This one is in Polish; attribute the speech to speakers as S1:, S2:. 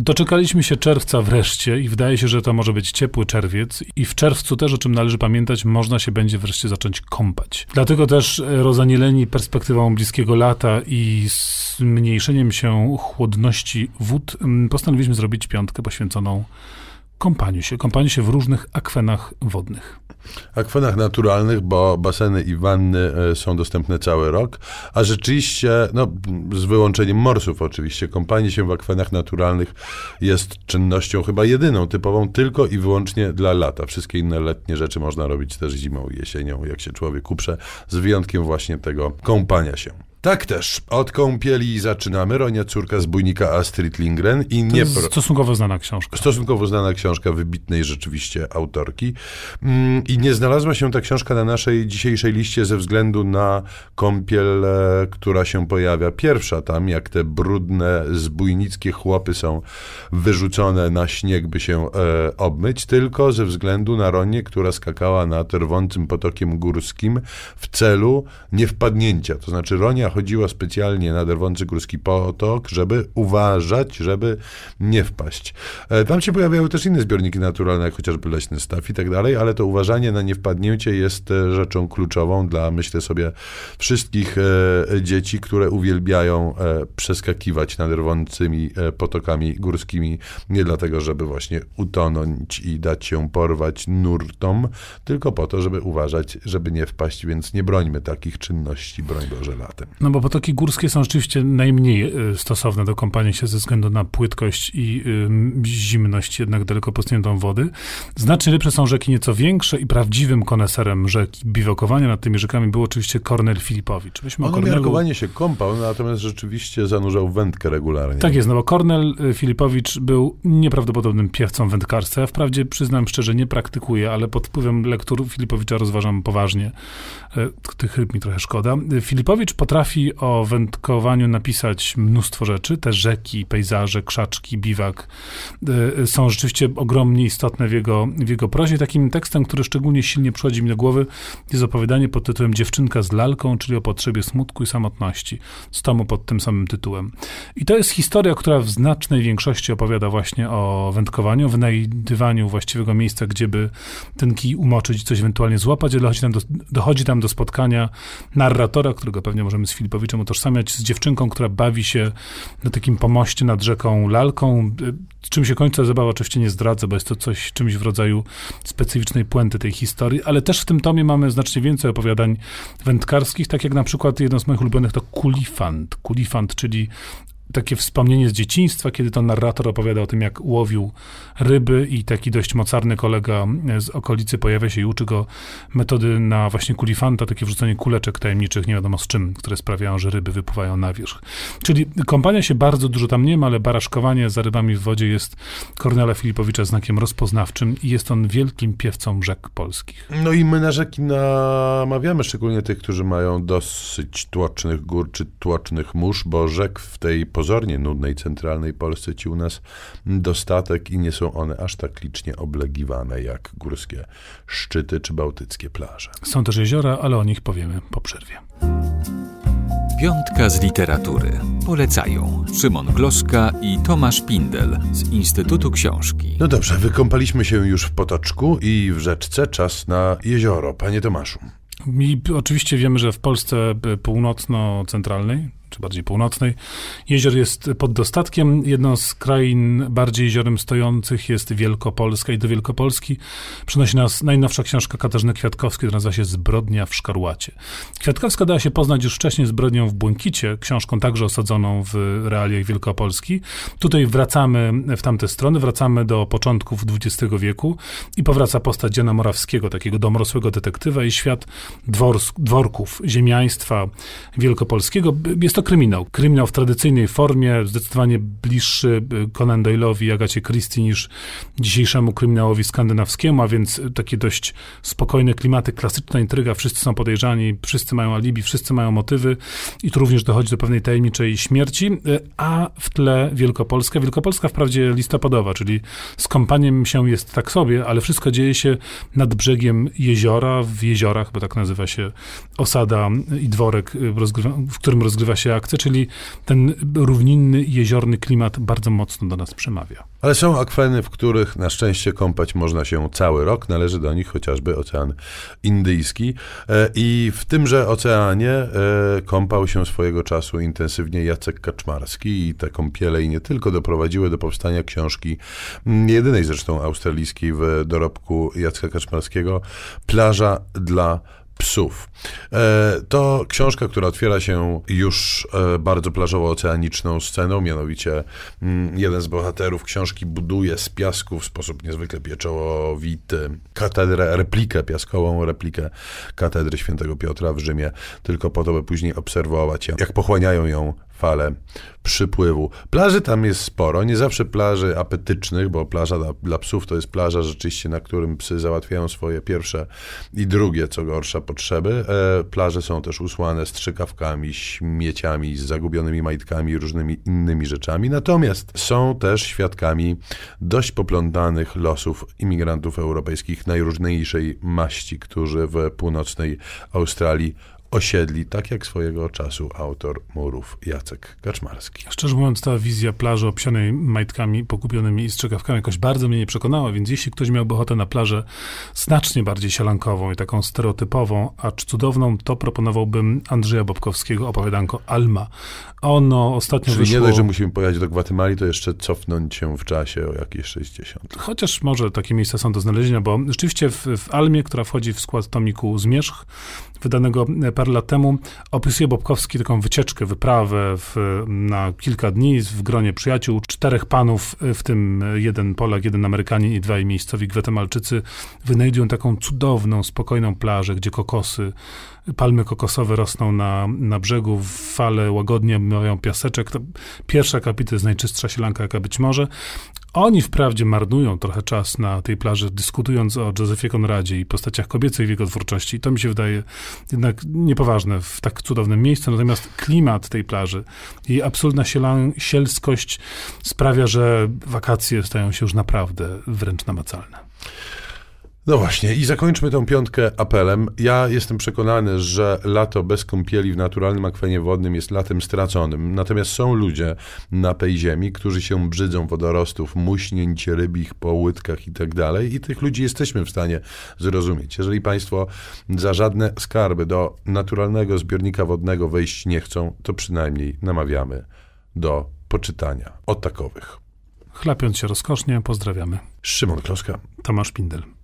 S1: Doczekaliśmy się czerwca wreszcie i wydaje się, że to może być ciepły czerwiec i w czerwcu też, o czym należy pamiętać, można się będzie wreszcie zacząć kąpać. Dlatego też e, rozanieleni perspektywą bliskiego lata i zmniejszeniem się chłodności wód postanowiliśmy zrobić piątkę poświęconą kąpaniu się, kąpaniu się w różnych akwenach wodnych.
S2: Akwenach naturalnych, bo baseny i wanny e, są dostępne cały rok, a rzeczywiście, no, z wyłączeniem morsów oczywiście, kąpanie się w akwenach naturalnych jest czynnością chyba jedyną, typową tylko i wyłącznie dla lata. Wszystkie inne letnie rzeczy można robić też zimą i jesienią, jak się człowiek uprze, z wyjątkiem właśnie tego kąpania się. Tak też. Od kąpieli zaczynamy. Ronia córka zbójnika Astrid Lindgren i nie
S1: jest stosunkowo znana książka.
S2: Stosunkowo znana książka wybitnej rzeczywiście autorki. Mm, I nie znalazła się ta książka na naszej dzisiejszej liście ze względu na kąpiel, e, która się pojawia pierwsza tam, jak te brudne, zbójnickie chłopy są wyrzucone na śnieg, by się e, obmyć, tylko ze względu na Ronię, która skakała nad rwącym potokiem górskim w celu niewpadnięcia. To znaczy Ronia chodziła specjalnie na rwący górski potok, żeby uważać, żeby nie wpaść. E, Tam się pojawiały też inne zbiorniki naturalne, jak chociażby leśny staw i tak dalej, ale to uważanie na niewpadnięcie jest e, rzeczą kluczową dla, myślę sobie, wszystkich e, dzieci, które uwielbiają przeskakiwać nad rwącymi potokami górskimi, nie dlatego, żeby właśnie utonąć i dać się porwać nurtom, tylko po to, żeby uważać, żeby nie wpaść, więc nie brońmy takich czynności, broń Boże, latem.
S1: No bo potoki górskie są rzeczywiście najmniej y, stosowne do kąpania się ze względu na płytkość i y, zimność jednak daleko posuniętą wody. Znacznie lepsze są rzeki nieco większe i prawdziwym koneserem rzeki biwakowania nad tymi rzekami był oczywiście Kornel Filipowicz. Myśmy
S2: On
S1: Kornelu...
S2: umiarkowanie się kąpał, natomiast rzeczywiście zanurzał wędkę regularnie.
S1: Tak jest, no bo Kornel y, Filipowicz był nieprawdopodobnym piewcą wędkarstwa. Ja wprawdzie przyznam szczerze, nie praktykuję, ale pod wpływem lektur Filipowicza rozważam poważnie. E, Tych ryb mi trochę szkoda. Filipowicz potrafi o wędkowaniu napisać mnóstwo rzeczy. Te rzeki, pejzaże, krzaczki, biwak y, są rzeczywiście ogromnie istotne w jego, w jego prozie. Takim tekstem, który szczególnie silnie przychodzi mi do głowy, jest opowiadanie pod tytułem Dziewczynka z lalką, czyli o potrzebie smutku i samotności. Z tomu pod tym samym tytułem. I to jest historia, która w znacznej większości opowiada właśnie o wędkowaniu, wynajdywaniu właściwego miejsca, gdzie by ten kij umoczyć coś ewentualnie złapać, ale dochodzi tam do, dochodzi tam do spotkania narratora, którego pewnie możemy z Filipowiczem utożsamiać, z dziewczynką, która bawi się na takim pomoście nad rzeką lalką. Y, Czym się kończy zabawa oczywiście nie zdradzę, bo jest to coś, czymś w rodzaju specyficznej puenty tej historii, ale też w tym tomie mamy znacznie więcej opowiadań wędkarskich, tak jak na przykład jedno z moich ulubionych to Kulifant. Kulifant, czyli takie wspomnienie z dzieciństwa, kiedy to narrator opowiada o tym, jak łowił ryby i taki dość mocarny kolega z okolicy pojawia się i uczy go metody na właśnie kulifanta, takie wrzucenie kuleczek tajemniczych, nie wiadomo z czym, które sprawiają, że ryby wypływają na wierzch. Czyli kąpania się bardzo dużo tam nie ma, ale baraszkowanie za rybami w wodzie jest Kornela Filipowicza znakiem rozpoznawczym i jest on wielkim piewcą rzek polskich.
S2: No i my na rzeki namawiamy, szczególnie tych, którzy mają dosyć tłocznych gór czy tłocznych mórz, bo rzek w tej pozornie nudnej centralnej Polsce ci u nas dostatek i nie są one aż tak licznie oblegiwane jak górskie szczyty czy bałtyckie plaże.
S1: Są też jeziora, ale o nich powiemy po przerwie.
S3: Piątka z literatury. Polecają Szymon Gloszka i Tomasz Pindel z Instytutu Książki.
S2: No dobrze, wykąpaliśmy się już w potoczku i w rzeczce czas na jezioro. Panie Tomaszu.
S1: I oczywiście wiemy, że w Polsce y, północno-centralnej, czy bardziej północnej, jezior jest pod dostatkiem. Jedną z krain bardziej jeziorem stojących jest Wielkopolska i do Wielkopolski przynosi nas najnowsza książka Katarzyny Kwiatkowskiej, która nazywa się Zbrodnia w Szkarłacie. Kwiatkowska dała się poznać już wcześniej Zbrodnią w Błękicie, książką także osadzoną w realiach Wielkopolski. Tutaj wracamy w tamte strony, wracamy do początków XX wieku i powraca postać Jana Morawskiego, takiego domorosłego detektywa i świat dwors, dworków, ziemiaństwa wielkopolskiego. Jest to kryminał. Kryminał w tradycyjnej formie, zdecydowanie bliższy y, Conan Doyle'owi i Agacie Christie niż dzisiejszemu kryminałowi skandynawskiemu, a więc takie dość spokojne klimaty, klasyczna intryga, wszyscy są podejrzani, wszyscy mają alibi, wszyscy mają motywy i tu również dochodzi do pewnej tajemniczej śmierci, y, a w tle Wielkopolska. Wielkopolska wprawdzie listopadowa, czyli z kąpaniem się jest tak sobie, ale wszystko dzieje się nad brzegiem jeziora, w jeziorach, bo tak nazywa się osada i dworek, y, w którym rozgrywa się jak chce, czyli ten równinny, jeziorny klimat bardzo mocno do nas przemawia.
S2: Ale są akweny, w których na szczęście kąpać można się cały rok. Należy do nich chociażby Ocean Indyjski. E, I w tymże oceanie e, kąpał się swojego czasu intensywnie Jacek Kaczmarski i te kąpiele i nie tylko doprowadziły do powstania książki, jedynej zresztą australijskiej w dorobku Jacka Kaczmarskiego, Plaża dla psów. E, to książka, która otwiera się już e, bardzo plażowo-oceaniczną sceną, mianowicie mm, jeden z bohaterów książki buduje z piasku w sposób niezwykle pieczołowity katedrę, replikę, piaskową replikę katedry świętego Piotra w Rzymie, tylko po to, by później obserwować, jak pochłaniają ją fale przypływu. Plaży tam jest sporo, nie zawsze plaży apetycznych, bo plaża dla, dla, psów to jest plaża rzeczywiście, na którym psy załatwiają swoje pierwsze i drugie, co gorsza, potrzeby. E, plaże są też usłane strzykawkami, śmieciami, z zagubionymi majtkami różnymi innymi rzeczami. Natomiast są też świadkami dość poplątanych losów imigrantów europejskich najróżniejszej maści, którzy w północnej Australii osiedli, tak jak swojego czasu autor murów Jacek Kaczmarski.
S1: Szczerze mówiąc, ta wizja plaży obsianej majtkami pokupionymi i strzykawkami jakoś bardzo mnie nie przekonała, więc jeśli ktoś miałby ochotę na plażę znacznie bardziej sielankową i taką stereotypową, acz cudowną, to proponowałbym Andrzeja Bobkowskiego opowiadanko Alma. Ono ostatnio
S2: Czyli
S1: wyszło...
S2: nie dość, że musimy pojechać do Gwatemali, to jeszcze cofnąć się w czasie o jakieś 60.
S1: Chociaż może takie miejsca są do znalezienia, bo rzeczywiście w, w Almie, która wchodzi w skład tomiku Zmierzch, wydanego parę lat temu, opisuje Bobkowski taką wycieczkę, wyprawę w, na kilka dni w gronie przyjaciół. Czterech panów, w tym jeden Polak, jeden Amerykanin i dwaj miejscowi Gwatemalczycy, wynajdują taką cudowną, spokojną plażę, gdzie kokosy, palmy kokosowe rosną na, na brzegu, fale łagodnie mają piaseczek. To pierwsza kapita jest najczystsza sielanka, jaka być może. Oni wprawdzie marnują trochę czas na tej plaży, dyskutując o Josephie Konradzie i postaciach kobiecych w jego twórczości. To mi się wydaje jednak niepoważne w tak cudownym miejscu. Natomiast klimat tej plaży i absolutna sielskość sprawia, że wakacje stają się już naprawdę wręcz namacalne.
S2: No właśnie, i zakończmy tą piątkę apelem. Ja jestem przekonany, że lato bez kąpieli w naturalnym akwenie wodnym jest latem straconym. Natomiast są ludzie na tej ziemi, którzy się brzydzą wodorostów, muśnięć rybich po łydkach i tak dalej. I tych ludzi jesteśmy w stanie zrozumieć. Jeżeli Państwo za żadne skarby do naturalnego zbiornika wodnego wejść nie chcą, to przynajmniej namawiamy do poczytania o takowych.
S1: Chlapiąc się rozkosznie, pozdrawiamy.
S2: Szymon Kloska.
S1: Tomasz Pindel.